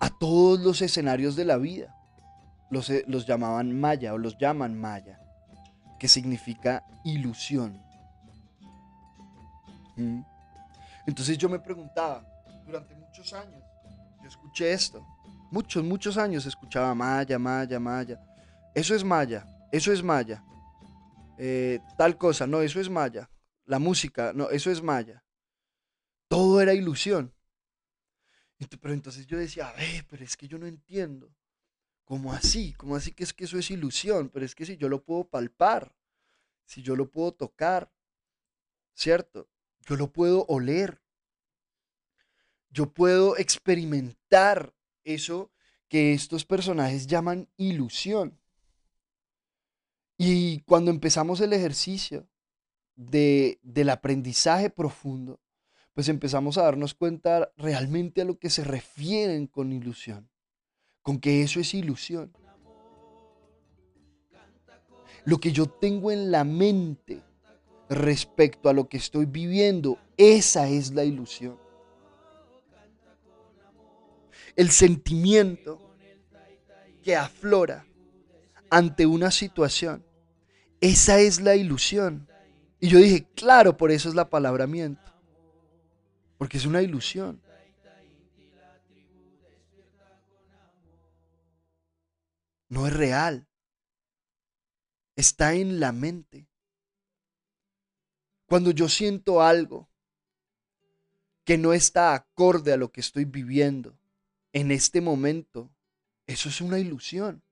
a todos los escenarios de la vida. Los, eh, los llamaban maya o los llaman maya, que significa ilusión. ¿Mm? Entonces yo me preguntaba, durante muchos años, yo escuché esto, muchos, muchos años escuchaba Maya, Maya, Maya. Eso es Maya, eso es Maya. Eh, tal cosa, no, eso es Maya. La música, no, eso es Maya. Todo era ilusión. Pero entonces yo decía, a ver, pero es que yo no entiendo. ¿Cómo así? ¿Cómo así que es que eso es ilusión? Pero es que si yo lo puedo palpar, si yo lo puedo tocar, ¿cierto? Yo lo puedo oler. Yo puedo experimentar eso que estos personajes llaman ilusión. Y cuando empezamos el ejercicio de, del aprendizaje profundo, pues empezamos a darnos cuenta realmente a lo que se refieren con ilusión, con que eso es ilusión. Lo que yo tengo en la mente respecto a lo que estoy viviendo, esa es la ilusión el sentimiento que aflora ante una situación. Esa es la ilusión. Y yo dije, claro, por eso es la palabra miento. Porque es una ilusión. No es real. Está en la mente. Cuando yo siento algo que no está acorde a lo que estoy viviendo, en este momento, eso es una ilusión.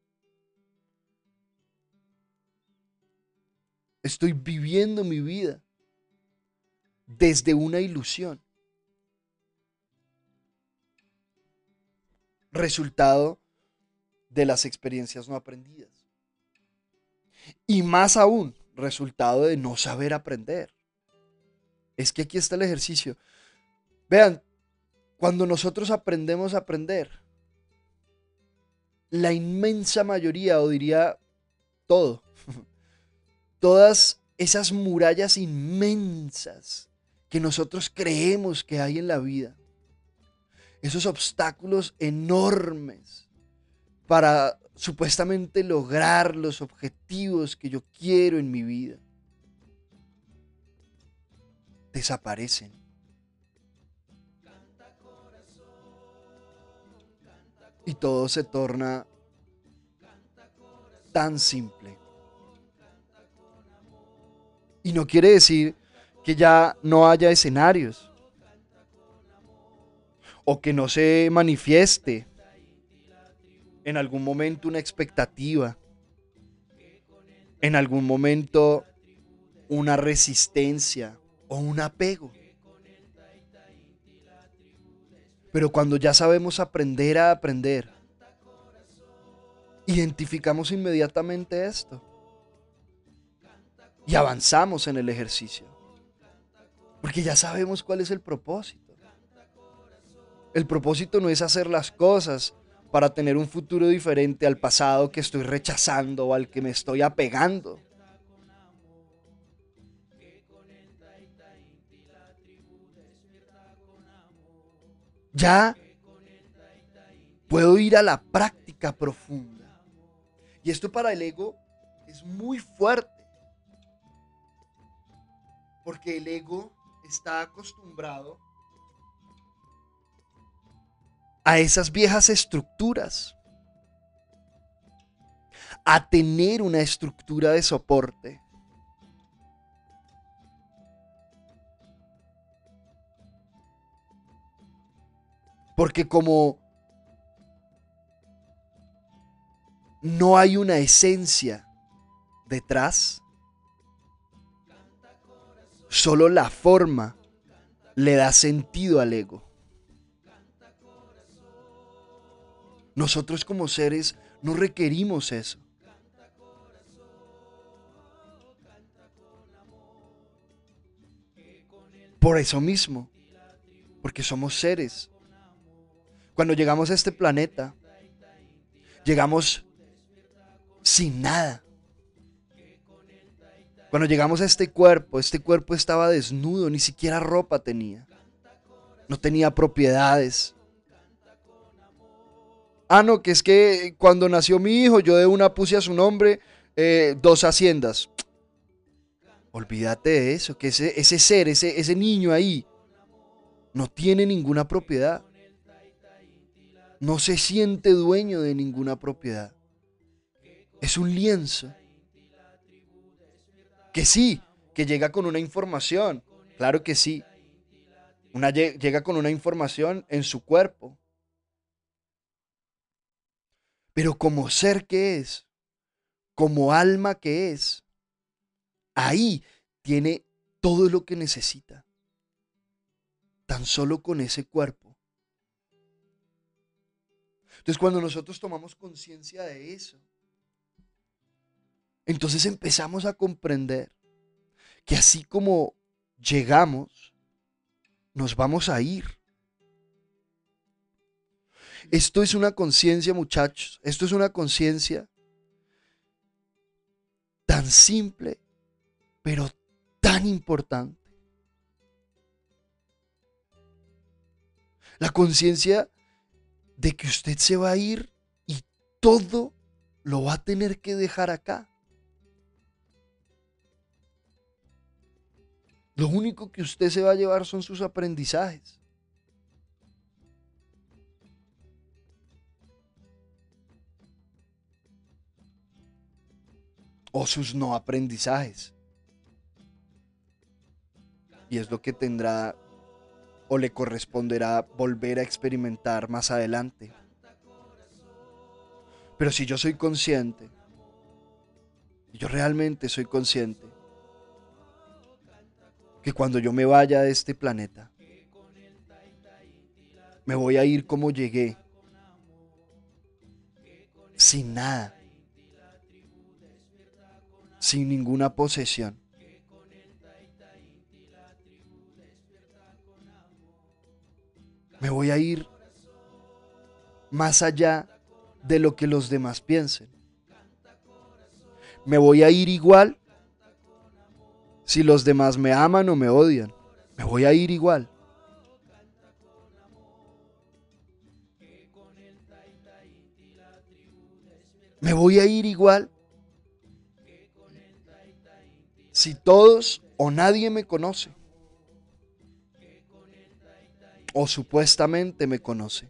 Estoy viviendo mi vida desde una ilusión. Resultado de las experiencias no aprendidas. Y más aún, resultado de no saber aprender. Es que aquí está el ejercicio. Vean, cuando nosotros aprendemos a aprender, la inmensa mayoría, o diría todo, todas esas murallas inmensas que nosotros creemos que hay en la vida, esos obstáculos enormes para supuestamente lograr los objetivos que yo quiero en mi vida, desaparecen. y todo se torna tan simple. Y no quiere decir que ya no haya escenarios o que no se manifieste en algún momento una expectativa, en algún momento una resistencia o un apego. Pero cuando ya sabemos aprender a aprender, identificamos inmediatamente esto. Y avanzamos en el ejercicio. Porque ya sabemos cuál es el propósito. El propósito no es hacer las cosas para tener un futuro diferente al pasado que estoy rechazando o al que me estoy apegando. ya puedo ir a la práctica profunda. Y esto para el ego es muy fuerte. Porque el ego está acostumbrado a esas viejas estructuras. A tener una estructura de soporte. Porque como no hay una esencia detrás, solo la forma le da sentido al ego. Nosotros como seres no requerimos eso. Por eso mismo, porque somos seres. Cuando llegamos a este planeta, llegamos sin nada. Cuando llegamos a este cuerpo, este cuerpo estaba desnudo, ni siquiera ropa tenía. No tenía propiedades. Ah, no, que es que cuando nació mi hijo, yo de una puse a su nombre eh, dos haciendas. Olvídate de eso, que ese, ese ser, ese, ese niño ahí, no tiene ninguna propiedad. No se siente dueño de ninguna propiedad. Es un lienzo. Que sí, que llega con una información. Claro que sí. Una, llega con una información en su cuerpo. Pero como ser que es, como alma que es, ahí tiene todo lo que necesita. Tan solo con ese cuerpo. Entonces cuando nosotros tomamos conciencia de eso, entonces empezamos a comprender que así como llegamos, nos vamos a ir. Esto es una conciencia, muchachos, esto es una conciencia tan simple, pero tan importante. La conciencia de que usted se va a ir y todo lo va a tener que dejar acá. Lo único que usted se va a llevar son sus aprendizajes. O sus no aprendizajes. Y es lo que tendrá o le corresponderá volver a experimentar más adelante. Pero si yo soy consciente, yo realmente soy consciente que cuando yo me vaya de este planeta, me voy a ir como llegué, sin nada, sin ninguna posesión. Me voy a ir más allá de lo que los demás piensen. Me voy a ir igual si los demás me aman o me odian. Me voy a ir igual. Me voy a ir igual si todos o nadie me conoce. O supuestamente me conoce.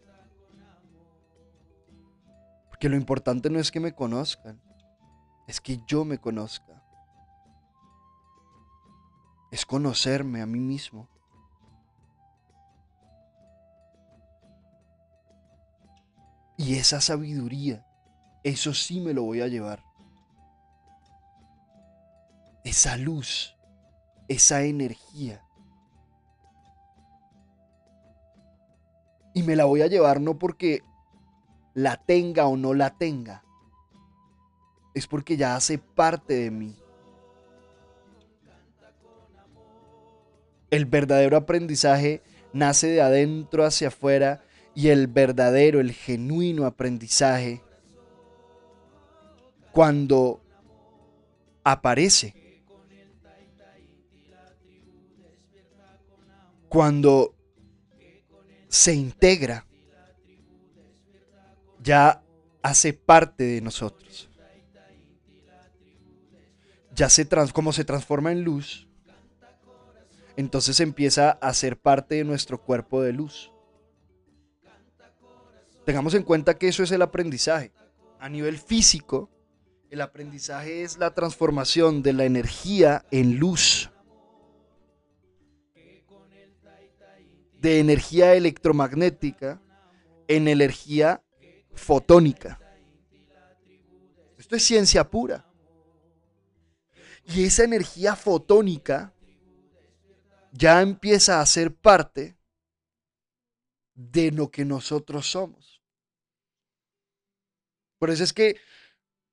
Porque lo importante no es que me conozcan, es que yo me conozca es conocerme a mí mismo. Y esa sabiduría, eso sí me lo voy a llevar. Esa luz, esa energía. Y me la voy a llevar no porque la tenga o no la tenga. Es porque ya hace parte de mí. El verdadero aprendizaje nace de adentro hacia afuera y el verdadero, el genuino aprendizaje, cuando aparece, cuando se integra, ya hace parte de nosotros. Ya se trans, como se transforma en luz, entonces empieza a ser parte de nuestro cuerpo de luz. Tengamos en cuenta que eso es el aprendizaje. A nivel físico, el aprendizaje es la transformación de la energía en luz. De energía electromagnética en energía fotónica. Esto es ciencia pura. Y esa energía fotónica ya empieza a ser parte de lo que nosotros somos. Por eso es que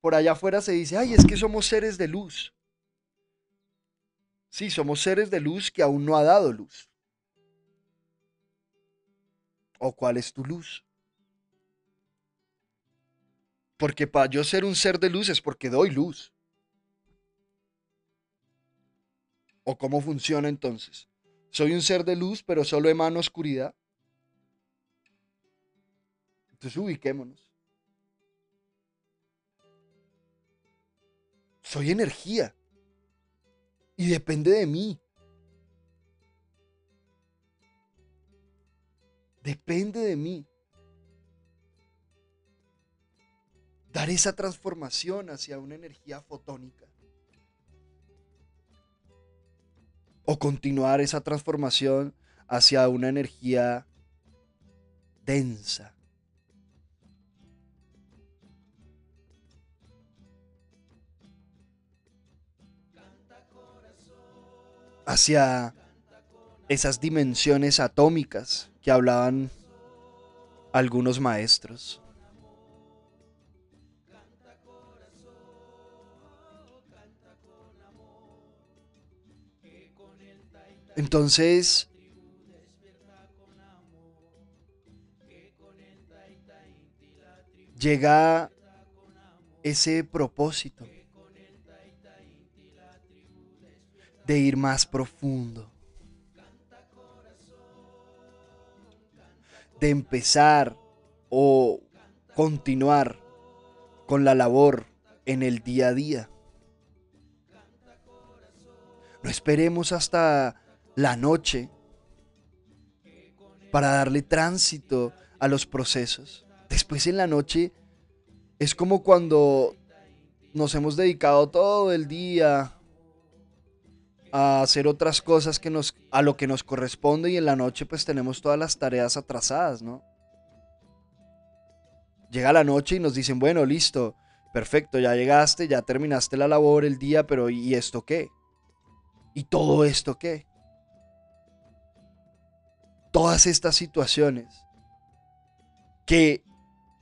por allá afuera se dice, ay, es que somos seres de luz. Sí, somos seres de luz que aún no ha dado luz. ¿O cuál es tu luz? Porque para yo ser un ser de luz es porque doy luz. ¿O cómo funciona entonces? Soy un ser de luz, pero solo emano oscuridad. Entonces ubiquémonos. Soy energía. Y depende de mí. Depende de mí. Dar esa transformación hacia una energía fotónica. O continuar esa transformación hacia una energía densa. hacia esas dimensiones atómicas que hablaban algunos maestros. Entonces, llega ese propósito de ir más profundo. De empezar o continuar con la labor en el día a día. No esperemos hasta la noche para darle tránsito a los procesos. Después en la noche es como cuando nos hemos dedicado todo el día a hacer otras cosas que nos, a lo que nos corresponde y en la noche pues tenemos todas las tareas atrasadas, ¿no? Llega la noche y nos dicen, bueno, listo, perfecto, ya llegaste, ya terminaste la labor el día, pero ¿y esto qué? ¿Y todo esto qué? Todas estas situaciones que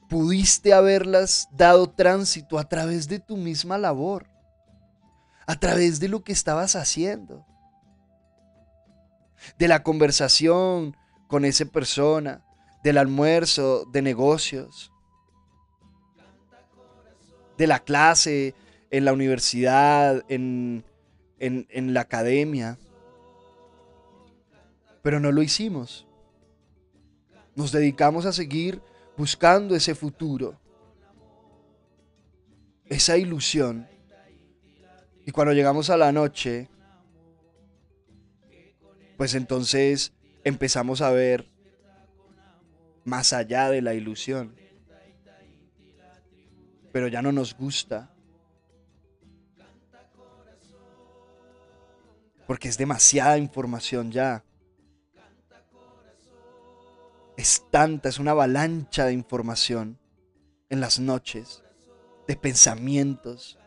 pudiste haberlas dado tránsito a través de tu misma labor a través de lo que estabas haciendo, de la conversación con esa persona, del almuerzo de negocios, de la clase en la universidad, en, en la academia. Pero no lo hicimos. Nos dedicamos a seguir buscando ese futuro, esa ilusión y cuando llegamos a la noche, pues entonces empezamos a ver más allá de la ilusión. Pero ya no nos gusta. Porque es demasiada información ya. Es tanta, es una avalancha de información en las noches, de pensamientos,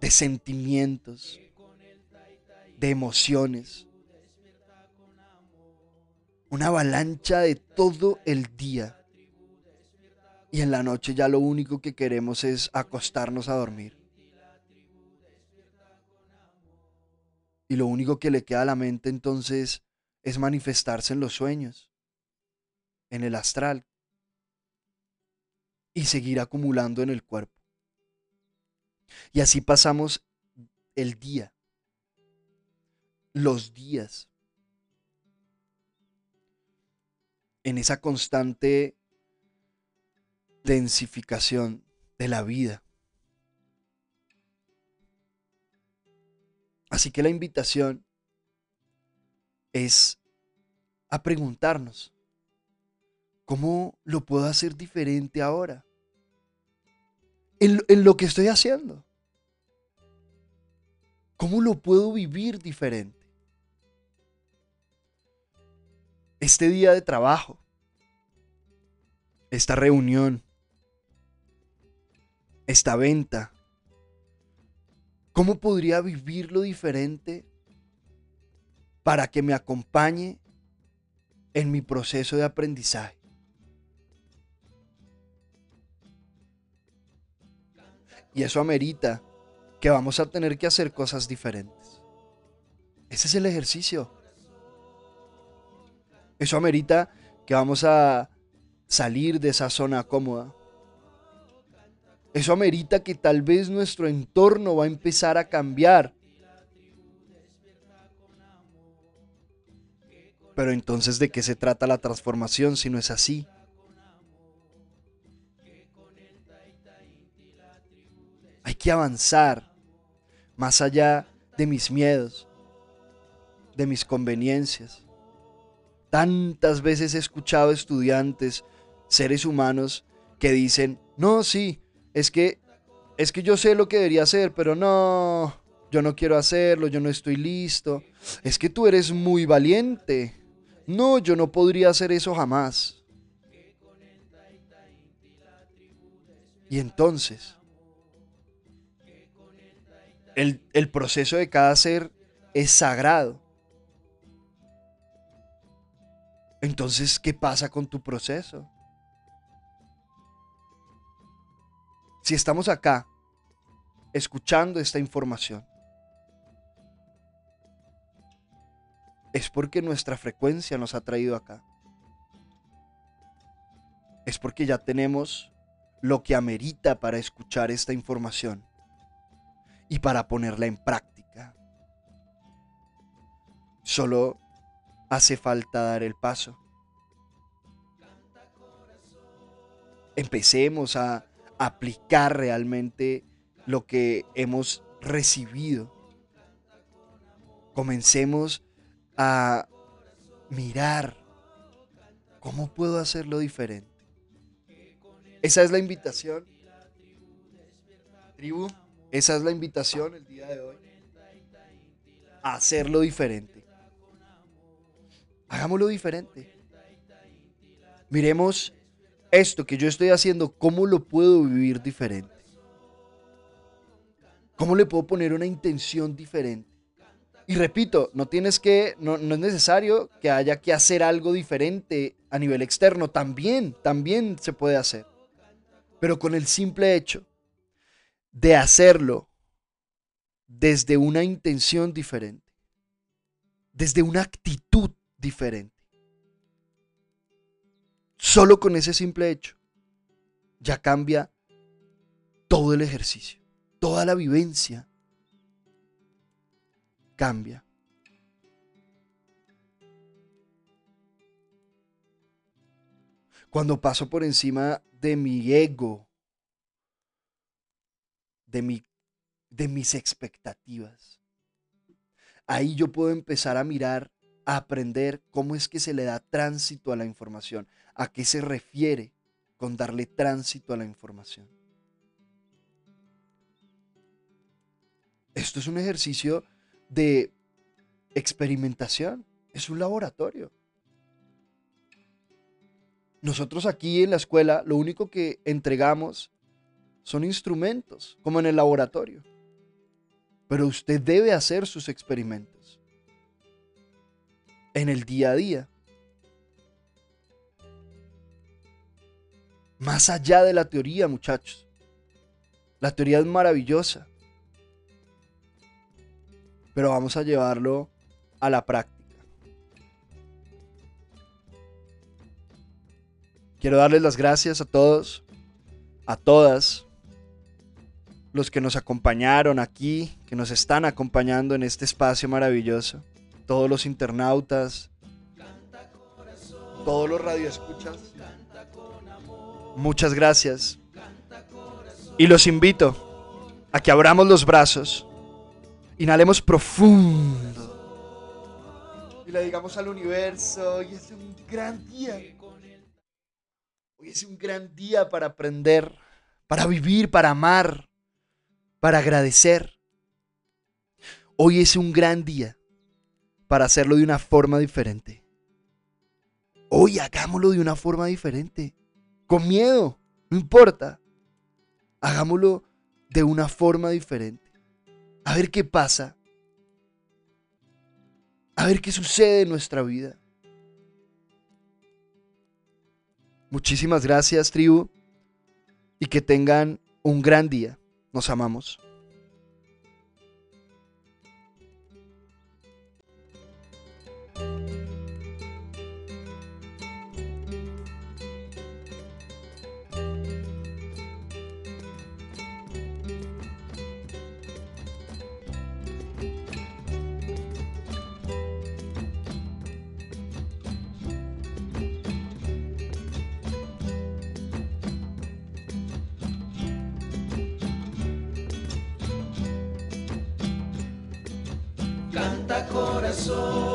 de sentimientos, de emociones. Una avalancha de todo el día. Y en la noche ya lo único que queremos es acostarnos a dormir. Y lo único que le queda a la mente entonces es manifestarse en los sueños, en el astral, y seguir acumulando en el cuerpo. Y así pasamos el día, los días, en esa constante densificación de la vida. Así que la invitación es a preguntarnos, ¿cómo lo puedo hacer diferente ahora? en, lo que estoy haciendo. ¿Cómo lo puedo vivir diferente? Este día de trabajo, esta reunión, esta venta, ¿cómo podría vivirlo diferente para que me acompañe en mi proceso de aprendizaje? Y eso amerita que vamos a tener que hacer cosas diferentes. Ese es el ejercicio. Eso amerita que vamos a salir de esa zona cómoda. Eso amerita que tal vez nuestro entorno va a empezar a cambiar. Pero entonces, ¿de qué se trata la transformación si no es así? Hay que avanzar más allá de mis miedos, de mis conveniencias. Tantas veces he escuchado estudiantes, seres humanos, que dicen, no, sí, es que, es que yo sé lo que debería hacer, pero no, yo no quiero hacerlo, yo no estoy listo. Es que tú eres muy valiente. No, yo no podría hacer eso jamás. Y entonces, el, el, proceso de cada ser es sagrado. Entonces, ¿qué pasa con tu proceso? Si estamos acá escuchando esta información, es porque nuestra frecuencia nos ha traído acá. Es porque ya tenemos lo que amerita para escuchar esta información y para ponerla en práctica. Solo hace falta dar el paso. Empecemos a aplicar realmente lo que hemos recibido. Comencemos a mirar cómo puedo hacerlo diferente. Esa es la invitación. Tribu, esa es la invitación el día de hoy. A hacerlo diferente. Hagámoslo diferente. Miremos esto que yo estoy haciendo, ¿cómo lo puedo vivir diferente? ¿Cómo le puedo poner una intención diferente? Y repito, no tienes que, no, no, es necesario que haya que hacer algo diferente a nivel externo. También, también se puede hacer. Pero con el simple hecho de hacerlo desde una intención diferente, desde una actitud diferente, Solo con ese simple hecho ya cambia todo el ejercicio, toda la vivencia cambia. Cuando paso por encima de mi ego, de, mi, de mis expectativas, ahí yo puedo empezar a mirar, aprender cómo es que se le da tránsito a la información, a qué se refiere con darle tránsito a la información. Esto es un ejercicio de experimentación, es un laboratorio. Nosotros aquí en la escuela lo único que entregamos son instrumentos, como en el laboratorio. Pero usted debe hacer sus experimentos en el día a día. Más allá de la teoría, muchachos. La teoría es maravillosa. Pero vamos a llevarlo a la práctica. Quiero darles las gracias a todos, a todas, los que nos acompañaron aquí, que nos están acompañando en este espacio maravilloso. Todos los internautas, todos los radioescuchas. Muchas gracias. Y los invito a que abramos los brazos, inhalemos profundo y le digamos al universo, hoy es un gran día. Hoy es un gran día para aprender, para vivir, para amar, para agradecer. Hoy es un gran día para hacerlo de una forma diferente. Hoy hagámoslo de una forma diferente con miedo, no importa. Hagámoslo de una forma diferente. A ver qué pasa. A ver qué sucede en nuestra vida. Muchísimas gracias, tribu. Y que tengan un gran día. Nos amamos. Canta corazón.